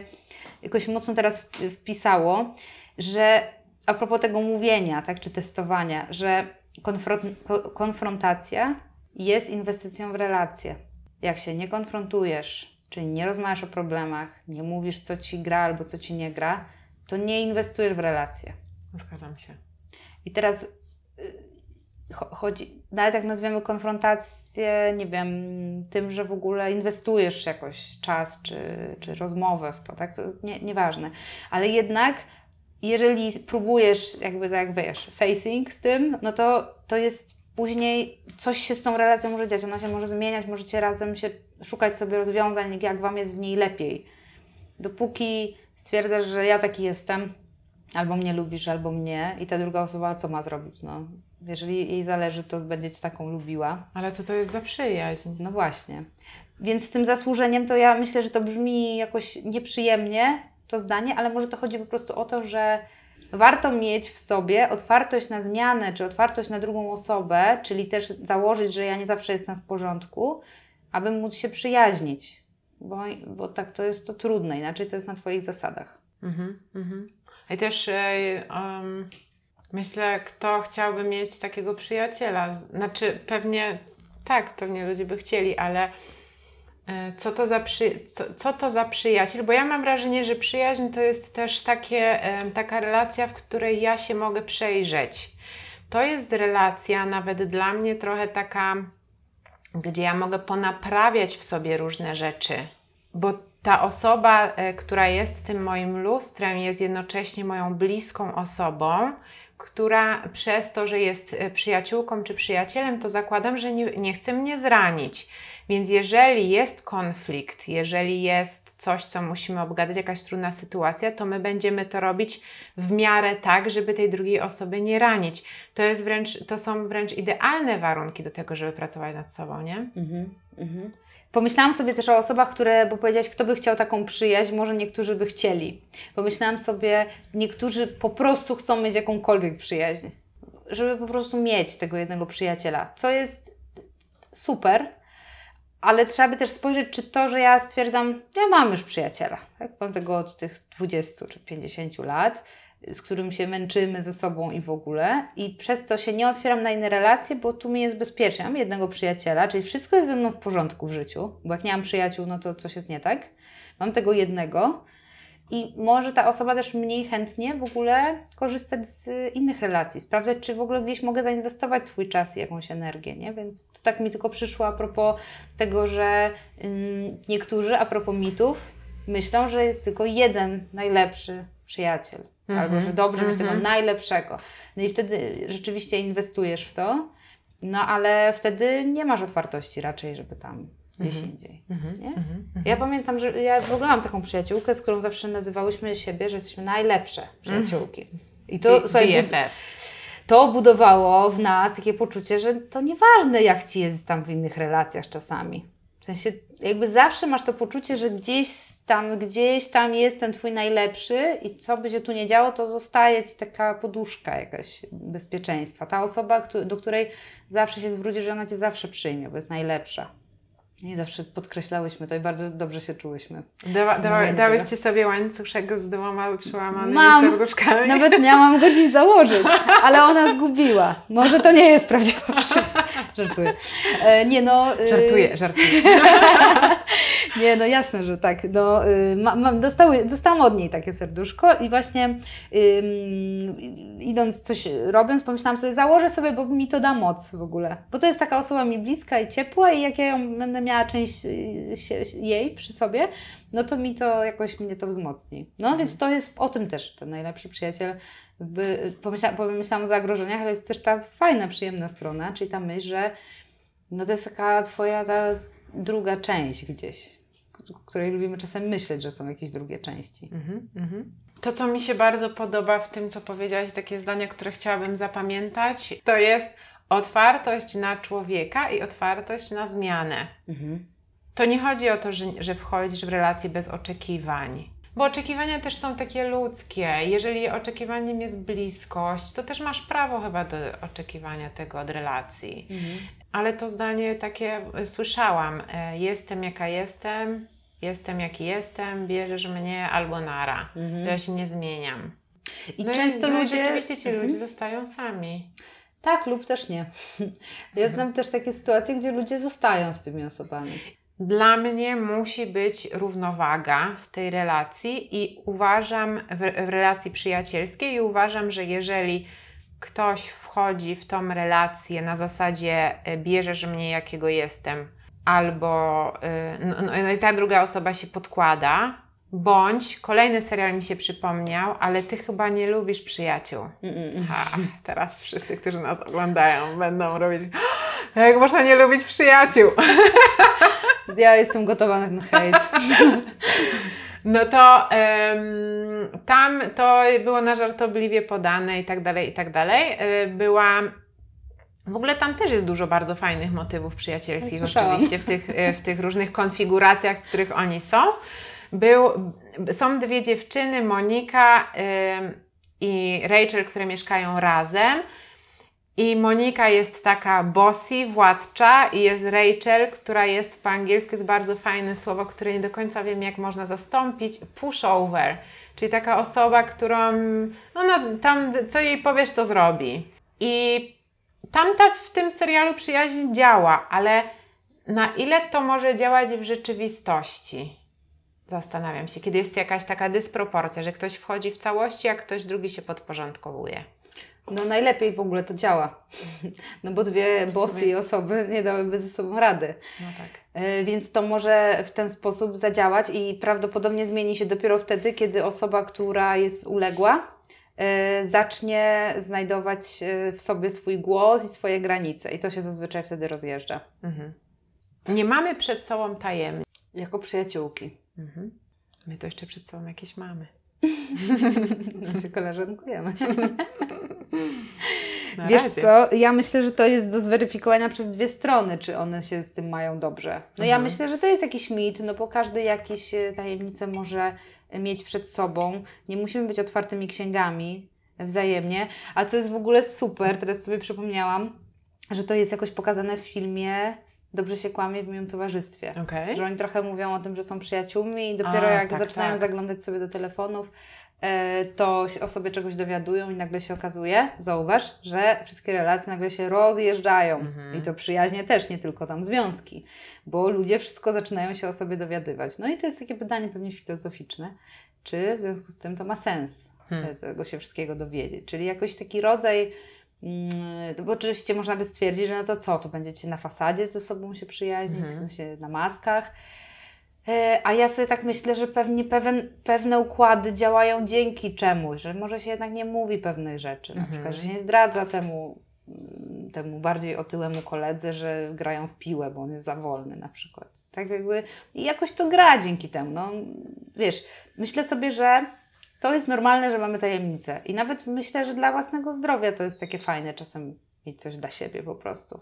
jakoś mocno teraz wpisało, że a propos tego mówienia, tak, czy testowania, że konfront, ko, konfrontacja jest inwestycją w relacje. Jak się nie konfrontujesz, czyli nie rozmawiasz o problemach, nie mówisz, co ci gra albo co ci nie gra, to nie inwestujesz w relacje. Zgadzam się. I teraz chodzi, nawet jak nazwiemy konfrontację, nie wiem, tym, że w ogóle inwestujesz jakoś czas czy, czy rozmowę w to, tak? To nie, nieważne. Ale jednak, jeżeli próbujesz, jakby tak wiesz, facing z tym, no to to jest później coś się z tą relacją może dziać. Ona się może zmieniać, możecie razem się szukać sobie rozwiązań, jak Wam jest w niej lepiej. Dopóki stwierdzasz, że ja taki jestem, albo mnie lubisz, albo mnie i ta druga osoba co ma zrobić? No, jeżeli jej zależy, to będzie Cię taką lubiła. Ale co to jest za przyjaźń? No właśnie. Więc z tym zasłużeniem to ja myślę, że to brzmi jakoś nieprzyjemnie, to zdanie, ale może to chodzi po prostu o to, że warto mieć w sobie otwartość na zmianę, czy otwartość na drugą osobę, czyli też założyć, że ja nie zawsze jestem w porządku, aby móc się przyjaźnić. Bo, bo tak to jest to trudne, inaczej to jest na Twoich zasadach. Mhm, mhm. I też em, myślę, kto chciałby mieć takiego przyjaciela. Znaczy, pewnie tak, pewnie ludzie by chcieli, ale e, co to za, przy, co, co to za przyjaciel? Bo ja mam wrażenie, że przyjaźń to jest też takie, taka relacja, w której ja się mogę przejrzeć. To jest relacja nawet dla mnie trochę taka, gdzie ja mogę ponaprawiać w sobie różne rzeczy, bo ta osoba, e, która jest tym moim lustrem, jest jednocześnie moją bliską osobą, która przez to, że jest e, przyjaciółką czy przyjacielem, to zakładam, że nie, nie chce mnie zranić. Więc jeżeli jest konflikt, jeżeli jest coś, co musimy obgadać, jakaś trudna sytuacja, to my będziemy to robić w miarę tak, żeby tej drugiej osoby nie ranić. To, jest wręcz, to są wręcz idealne warunki do tego, żeby pracować nad sobą, nie? Mhm, mhm. Pomyślałam sobie też o osobach, które, bo powiedziałaś, kto by chciał taką przyjaźń, może niektórzy by chcieli. Pomyślałam sobie, niektórzy po prostu chcą mieć jakąkolwiek przyjaźń, żeby po prostu mieć tego jednego przyjaciela, co jest super, ale trzeba by też spojrzeć, czy to, że ja stwierdzam, ja mam już przyjaciela, tak? mam tego od tych 20 czy 50 lat, z którym się męczymy ze sobą i w ogóle, i przez to się nie otwieram na inne relacje, bo tu mi jest bezpiecznie. Mam jednego przyjaciela, czyli wszystko jest ze mną w porządku w życiu, bo jak nie mam przyjaciół, no to coś jest nie tak. Mam tego jednego. I może ta osoba też mniej chętnie w ogóle korzystać z innych relacji, sprawdzać, czy w ogóle gdzieś mogę zainwestować swój czas i jakąś energię, nie? Więc to tak mi tylko przyszło a propos tego, że niektórzy, a propos mitów, myślą, że jest tylko jeden najlepszy przyjaciel. Mhm, Albo że dobrze mieć tego mhm. najlepszego. No i wtedy rzeczywiście inwestujesz w to, no ale wtedy nie masz otwartości raczej, żeby tam gdzieś Mhm. indziej. Mhm, Nie? mhm, mhm. Ja pamiętam, że ja w ogóle mam taką przyjaciółkę, z którą zawsze nazywałyśmy siebie, że jesteśmy najlepsze przyjaciółki. I to, B- słuchaj, BFFs. to budowało w nas takie poczucie, że to nieważne jak ci jest tam w innych relacjach czasami. W sensie jakby zawsze masz to poczucie, że gdzieś tam, gdzieś tam jest ten twój najlepszy i co by się tu nie działo, to zostaje ci taka poduszka jakaś bezpieczeństwa. Ta osoba, do której zawsze się zwrócisz, że ona cię zawsze przyjmie, bo jest najlepsza. I zawsze podkreślałyśmy to i bardzo dobrze się czułyśmy. Dawa, dawa, dałyście sobie łańcuszek z dwoma przełamanymi Mam. serduszkami. Nawet miałam go dziś założyć, ale ona zgubiła. Może to nie jest prawdziwa przyjaźń. Żartuję. E, nie no... y, Żartuję, żartuję. Nie, no jasne, że tak. No, y, ma, mam, dostały, dostałam od niej takie serduszko i właśnie ym, idąc coś robiąc, pomyślałam sobie, założę sobie, bo mi to da moc w ogóle. Bo to jest taka osoba mi bliska i ciepła i jak ja ją będę miała część y, się, jej przy sobie, no to mi to jakoś mnie to wzmocni. No więc to jest o tym też ten najlepszy przyjaciel. Jakby pomyśla, pomyślałam o zagrożeniach, ale jest też ta fajna, przyjemna strona, czyli ta myśl, że no to jest taka twoja ta druga część gdzieś, o której lubimy czasem myśleć, że są jakieś drugie części. Mhm, mhm. To, co mi się bardzo podoba w tym, co powiedziałaś, takie zdania, które chciałabym zapamiętać, to jest otwartość na człowieka i otwartość na zmianę. Mhm. To nie chodzi o to, że, że wchodzisz w relacje bez oczekiwań. Bo oczekiwania też są takie ludzkie. Jeżeli oczekiwaniem jest bliskość, to też masz prawo chyba do oczekiwania tego od relacji. Mhm. Ale to zdanie takie słyszałam. e, Jestem jaka jestem, jestem jaki jestem, bierzesz mnie albo nara. Mhm. Że ja się nie zmieniam. I No często no ludzie... Rzeczywiście ci Mhm. ludzie zostają sami. Tak, lub też nie. Ja znam też takie sytuacje, gdzie ludzie zostają z tymi osobami. Dla mnie musi być równowaga w tej relacji i uważam, w, w relacji przyjacielskiej, i uważam, że jeżeli ktoś wchodzi w tą relację na zasadzie e, bierzesz mnie jakiego jestem, albo e, no, no, no i ta druga osoba się podkłada, bądź kolejny serial mi się przypomniał, ale ty chyba nie lubisz przyjaciół. Mm. Ha, teraz wszyscy, którzy nas oglądają, będą robić. Jak można nie lubić przyjaciół? Ja jestem gotowa na ten hejt. No to tam to było na żartobliwie podane i tak dalej, i tak dalej. E, Była. W ogóle tam też jest dużo bardzo fajnych motywów przyjacielskich, Słyszałam. oczywiście, w tych, e, w tych różnych konfiguracjach, w których oni są. Był, są dwie dziewczyny, Monika i Rachel, które mieszkają razem. I Monika jest taka bossy, władcza i jest Rachel, która jest po angielsku, jest bardzo fajne słowo, które nie do końca wiem jak można zastąpić, pushover, czyli taka osoba, którą ona tam co jej powiesz to zrobi. I tamta w tym serialu przyjaźń działa, ale na ile to może działać w rzeczywistości? Zastanawiam się, kiedy jest jakaś taka dysproporcja, że ktoś wchodzi w całości, a ktoś drugi się podporządkowuje. No najlepiej w ogóle to działa. No bo dwie bossy sumie. osoby nie dałyby ze sobą rady. No tak. E, Więc to może w ten sposób zadziałać i prawdopodobnie zmieni się dopiero wtedy, kiedy osoba, która jest uległa, zacznie znajdować e, w sobie swój głos i swoje granice. I to się zazwyczaj wtedy rozjeżdża. Mhm. Nie mamy przed sobą tajemnic. Jako przyjaciółki. Mhm. My to jeszcze przed sobą jakieś mamy. No się koleżankujemy. Na Wiesz razie. co, ja myślę, że to jest do zweryfikowania przez dwie strony, czy one się z tym mają dobrze. No ja Mhm. myślę, że to jest jakiś mit, no bo każdy jakieś e, tajemnice może mieć przed sobą. Nie musimy być otwartymi księgami wzajemnie. A co jest w ogóle super, teraz sobie przypomniałam, że to jest jakoś pokazane w filmie Dobrze się kłamie w miłym towarzystwie. Okej. Że oni trochę mówią o tym, że są przyjaciółmi i dopiero A, jak tak, zaczynają tak. zaglądać sobie do telefonów, to się o sobie czegoś dowiadują i nagle się okazuje, zauważ, że wszystkie relacje nagle się rozjeżdżają. Mhm. I to przyjaźnie też, nie tylko tam związki, bo ludzie wszystko zaczynają się o sobie dowiadywać. No i to jest takie pytanie pewnie filozoficzne, czy w związku z tym to ma sens Hmm. e, tego się wszystkiego dowiedzieć. Czyli jakoś taki rodzaj. mm, Bo oczywiście można by stwierdzić, że no to co, to będziecie na fasadzie ze sobą się przyjaźnić, Mhm. w sensie na maskach. E, A ja sobie tak myślę, że pewnie pewien, pewne układy działają dzięki czemuś, że może się jednak nie mówi pewnych rzeczy, na Mhm. przykład, że się nie zdradza temu, mm, temu bardziej otyłemu koledze, że grają w piłę, bo on jest za wolny na przykład. Tak jakby i jakoś to gra dzięki temu. No, wiesz, myślę sobie, że to jest normalne, że mamy tajemnice i nawet myślę, że dla własnego zdrowia to jest takie fajne czasem mieć coś dla siebie po prostu.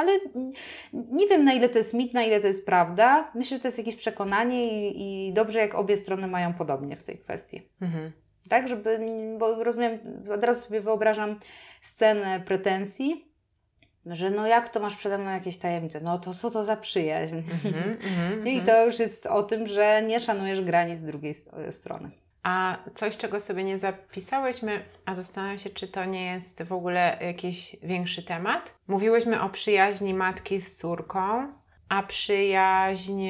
Ale mm, nie wiem, na ile to jest mit, na ile to jest prawda. Myślę, że to jest jakieś przekonanie i, i dobrze, jak obie strony mają podobnie w tej kwestii. Mhm. Tak, żeby, bo rozumiem, od razu sobie wyobrażam scenę pretensji, że no jak to masz przede mną jakieś tajemnice? No to co to za przyjaźń? Mhm. Mhm. I Mhm. to już jest o tym, że nie szanujesz granic drugiej strony. A coś, czego sobie nie zapisałyśmy, a zastanawiam się, czy to nie jest w ogóle jakiś większy temat. Mówiłyśmy o przyjaźni matki z córką, a przyjaźń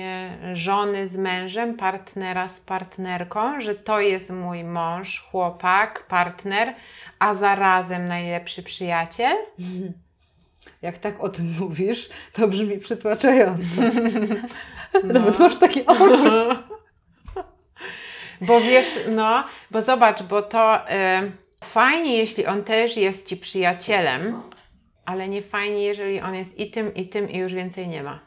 żony z mężem, partnera z partnerką, że to jest mój mąż, chłopak, partner, a zarazem najlepszy przyjaciel. Jak tak o tym mówisz, to brzmi przytłaczająco. No. Nawet masz takie oczy. Bo wiesz, no, bo zobacz, bo to y, fajnie, jeśli on też jest ci przyjacielem, ale nie fajnie, jeżeli on jest i tym, i tym, i już więcej nie ma.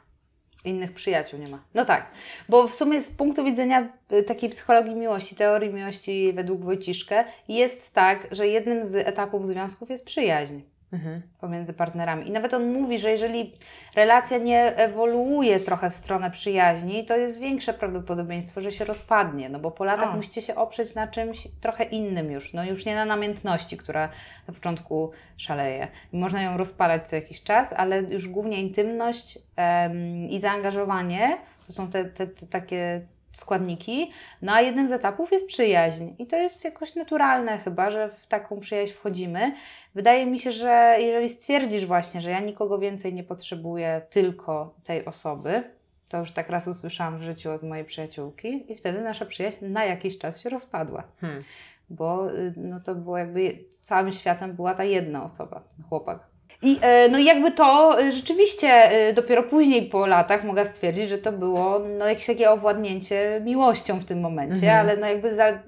Innych przyjaciół nie ma. No tak, bo w sumie z punktu widzenia y, takiej psychologii miłości, teorii miłości według Wojciszkę, jest tak, że jednym z etapów związków jest przyjaźń Mhm. pomiędzy partnerami. I nawet on mówi, że jeżeli relacja nie ewoluuje trochę w stronę przyjaźni, to jest większe prawdopodobieństwo, że się rozpadnie, no bo po latach O. musicie się oprzeć na czymś trochę innym już, no już nie na namiętności, która na początku szaleje. Można ją rozpalać co jakiś czas, ale już głównie intymność em, i zaangażowanie to są te, te, te takie składniki, no a jednym z etapów jest przyjaźń i to jest jakoś naturalne chyba, że w taką przyjaźń wchodzimy. Wydaje mi się, że jeżeli stwierdzisz właśnie, że ja nikogo więcej nie potrzebuję, tylko tej osoby, to już tak raz usłyszałam w życiu od mojej przyjaciółki i wtedy nasza przyjaźń na jakiś czas się rozpadła, Hmm. bo y, no to było jakby całym światem była ta jedna osoba, chłopak. I e, no i jakby to e, rzeczywiście e, dopiero później po latach mogę stwierdzić, że to było no jakieś takie owładnięcie miłością w tym momencie, Mhm. ale no jakby za,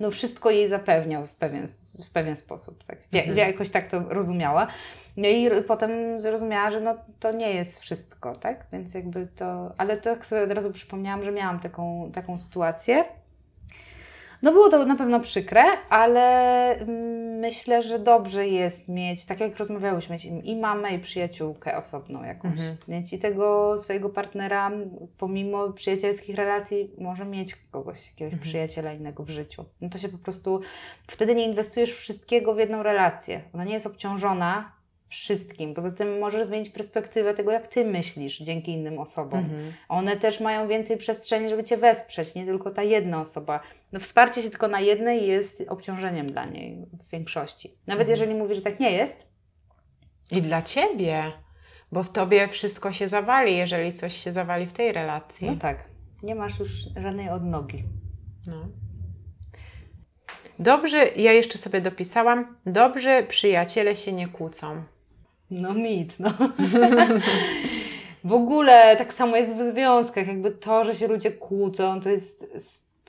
no wszystko jej zapewniał w pewien, w pewien sposób. Tak. Ja- Mhm. Jakoś tak to rozumiała. No i potem zrozumiała, że no, to nie jest wszystko, tak? Więc jakby to... Ale tak sobie od razu przypomniałam, że miałam taką, taką sytuację. No było to na pewno przykre, ale myślę, że dobrze jest mieć, tak jak rozmawiałyśmy, mieć i mamę, i przyjaciółkę osobną jakąś. Mhm. Mieć i tego swojego partnera, pomimo przyjacielskich relacji, może mieć kogoś, jakiegoś Mhm. przyjaciela innego w życiu. No to się po prostu, wtedy nie inwestujesz wszystkiego w jedną relację. Ona nie jest obciążona wszystkim. Poza tym możesz zmienić perspektywę tego, jak Ty myślisz dzięki innym osobom. Mhm. One też mają więcej przestrzeni, żeby Cię wesprzeć, nie tylko ta jedna osoba. No wsparcie się tylko na jednej jest obciążeniem dla niej w większości. Nawet Mhm. jeżeli mówi, że tak nie jest, I dla ciebie, bo w tobie wszystko się zawali, jeżeli coś się zawali w tej relacji. no tak, nie masz już żadnej odnogi. No. Dobrze, ja jeszcze sobie dopisałam, dobrze przyjaciele się nie kłócą. No mit, no. w ogóle tak samo jest w związkach, jakby to, że się ludzie kłócą, to jest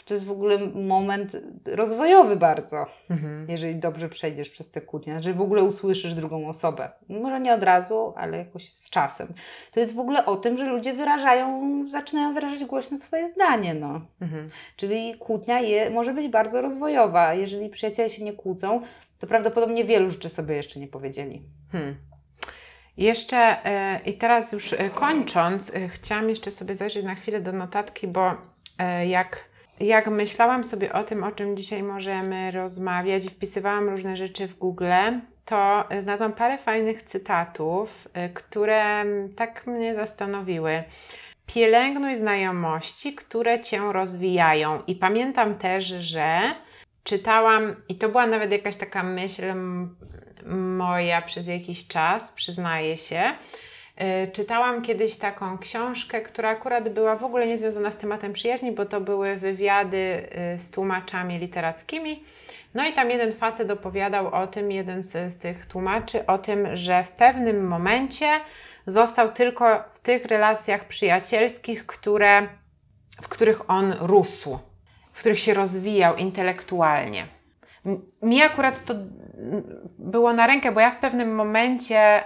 to jest w ogóle moment rozwojowy bardzo, Mhm. jeżeli dobrze przejdziesz przez te kłótnie, że w ogóle usłyszysz drugą osobę. Może nie od razu, ale jakoś z czasem. To jest w ogóle o tym, że ludzie wyrażają, zaczynają wyrażać głośno swoje zdanie, no. Mhm. Czyli kłótnia je, może być bardzo rozwojowa. Jeżeli przyjaciele się nie kłócą, to prawdopodobnie wielu rzeczy sobie jeszcze nie powiedzieli. Hmm. Jeszcze e, i teraz już e, kończąc, e, chciałam jeszcze sobie zajrzeć na chwilę do notatki, bo jak, jak myślałam sobie o tym, o czym dzisiaj możemy rozmawiać i wpisywałam różne rzeczy w Google, to znalazłam parę fajnych cytatów, które m, tak mnie zastanowiły. Pielęgnuj znajomości, które cię rozwijają. I pamiętam też, że czytałam, i to była nawet jakaś taka myśl moja przez jakiś czas, przyznaję się. Y, Czytałam kiedyś taką książkę, która akurat była w ogóle niezwiązana z tematem przyjaźni, bo to były wywiady y, z tłumaczami literackimi. No i tam jeden facet opowiadał o tym, jeden z, z tych tłumaczy, o tym, że w pewnym momencie został tylko w tych relacjach przyjacielskich, które, w których on rósł, w których się rozwijał intelektualnie. Mi akurat to było na rękę, bo ja w pewnym momencie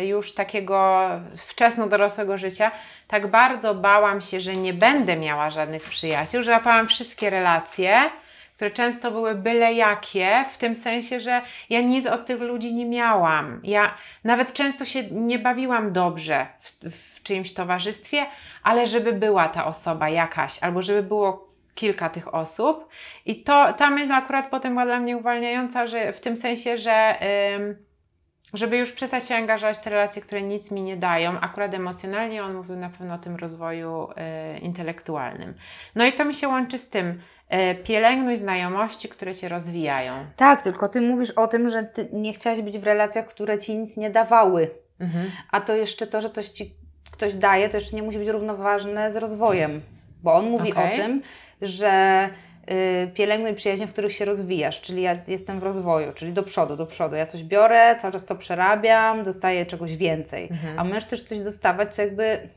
y, już takiego wczesno dorosłego życia tak bardzo bałam się, że nie będę miała żadnych przyjaciół, że łapałam wszystkie relacje, które często były byle jakie, w tym sensie, że ja nic od tych ludzi nie miałam. Ja nawet często się nie bawiłam dobrze w, w czyimś towarzystwie, ale żeby była ta osoba jakaś, albo żeby było kilka tych osób. I to, ta myśl akurat potem była dla mnie uwalniająca, że w tym sensie, że żeby już przestać się angażować w te relacje, które nic mi nie dają, akurat emocjonalnie on mówił na pewno o tym rozwoju y, intelektualnym. No i to mi się łączy z tym, y, pielęgnuj znajomości, które cię rozwijają. Tak, tylko ty mówisz o tym, że ty nie chciałaś być w relacjach, które ci nic nie dawały. Mhm. A to jeszcze to, że coś ci ktoś daje, to jeszcze nie musi być równoważne z rozwojem. Bo on mówi Okej. o tym, że y, pielęgnuj przyjaźnie, w których się rozwijasz, czyli ja jestem w rozwoju, czyli do przodu, do przodu. Ja coś biorę, cały czas to przerabiam, dostaję czegoś więcej. Mhm. A możesz też coś dostawać, co jakby,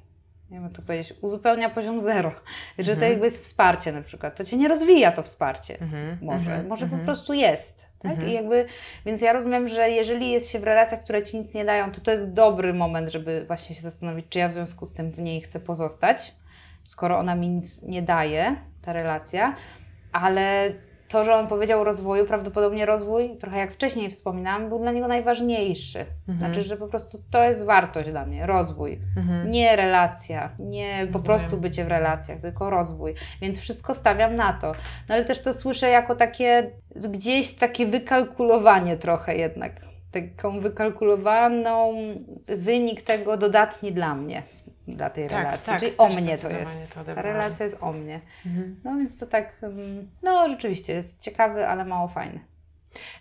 nie wiem to powiedzieć, uzupełnia poziom zero. Że to Mhm. jakby jest wsparcie na przykład. To Cię nie rozwija to wsparcie. Mhm. Może, Mhm. może Mhm. po prostu jest. Tak? Mhm. I jakby, więc ja rozumiem, że jeżeli jest się w relacjach, które ci nic nie dają, to to jest dobry moment, żeby właśnie się zastanowić, czy ja w związku z tym w niej chcę pozostać, skoro ona mi nic nie daje, ta relacja. Ale to, że on powiedział o rozwoju, prawdopodobnie rozwój, trochę jak wcześniej wspominałam, był dla niego najważniejszy. Mhm. Znaczy, że po prostu to jest wartość dla mnie, rozwój. Mhm. Nie relacja, nie po Rozumiem. prostu bycie w relacjach, tylko rozwój. Więc wszystko stawiam na to. No ale też to słyszę jako takie gdzieś takie wykalkulowanie trochę jednak. Taką wykalkulowaną wynik tego dodatni dla mnie, dla tej Tak, relacji. tak, Czyli o mnie to jest. to Ta relacja jest o mnie. Mhm. No więc to tak, mm, no rzeczywiście jest ciekawy, ale mało fajny.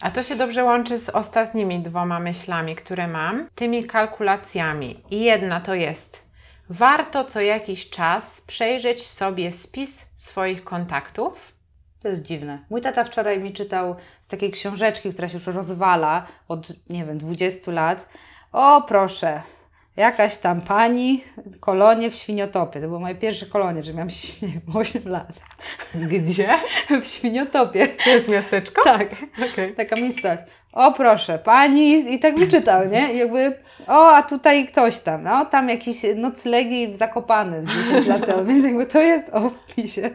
A to się dobrze łączy z ostatnimi dwoma myślami, które mam, tymi kalkulacjami. I jedna to jest, warto co jakiś czas przejrzeć sobie spis swoich kontaktów. To jest dziwne. Mój tata wczoraj mi czytał z takiej książeczki, która się już rozwala od, nie wiem, 20 lat. O, proszę, jakaś tam pani, kolonie w Świniotopie. To było moje pierwsze kolonie, że miałam nie wiem, 8 lat. Gdzie? W Świniotopie. To jest miasteczko? Tak, Okej. taka miejscowość. O, proszę, pani, i tak mi czytał, nie? I jakby, o, a tutaj ktoś tam, no, tam jakieś noclegi w Zakopane z 10 lat temu, więc jakby to jest o spisie.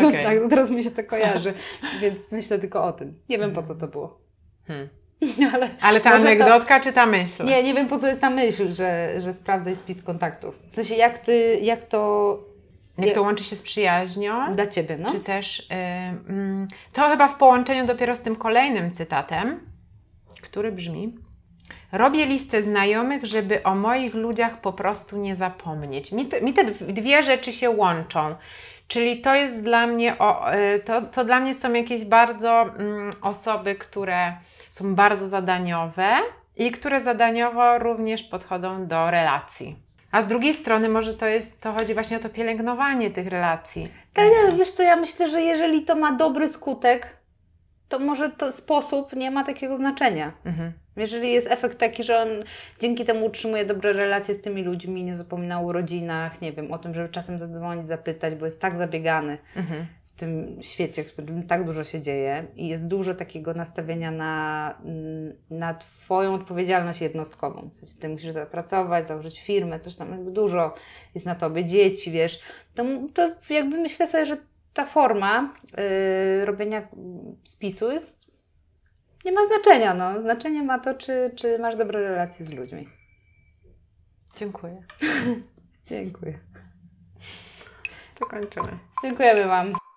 No Okej. tak, teraz mi się to kojarzy, więc myślę tylko o tym. Nie wiem po co to było. Hmm. Ale Ale ta Może to- anegdotka czy ta myśl? nie, nie wiem po co jest ta myśl, że, że sprawdzaj spis kontaktów. W sensie jak ty, jak to Jak to łączy się z przyjaźnią? dla Ciebie, no? Czy też y, mm, to chyba w połączeniu dopiero z tym kolejnym cytatem, który brzmi: Robię listę znajomych, żeby o moich ludziach po prostu nie zapomnieć. Mi te, mi te dwie rzeczy się łączą. Czyli to jest dla mnie, o, y, to, to dla mnie są jakieś bardzo mm, osoby, które są bardzo zadaniowe i które zadaniowo również podchodzą do relacji. A z drugiej strony może to jest, to chodzi właśnie o to pielęgnowanie tych relacji. Tak, nie, wiesz co, ja myślę, że jeżeli to ma dobry skutek, to może to sposób nie ma takiego znaczenia. Mhm. Jeżeli jest efekt taki, że on dzięki temu utrzymuje dobre relacje z tymi ludźmi, nie zapomina o rodzinach, nie wiem, o tym, żeby czasem zadzwonić, zapytać, bo jest tak zabiegany, Mhm. Tym świecie, w którym tak dużo się dzieje i jest dużo takiego nastawienia na, mm, na Twoją odpowiedzialność jednostkową. W sensie ty musisz zapracować, założyć firmę, coś tam jakby dużo jest na Tobie, dzieci, wiesz. To, to jakby myślę sobie, że ta forma yy, robienia spisu jest, nie ma znaczenia. No. Znaczenie ma to, czy, czy masz dobre relacje z ludźmi. Dziękuję. Dziękuję. To kończymy. Dziękujemy Wam.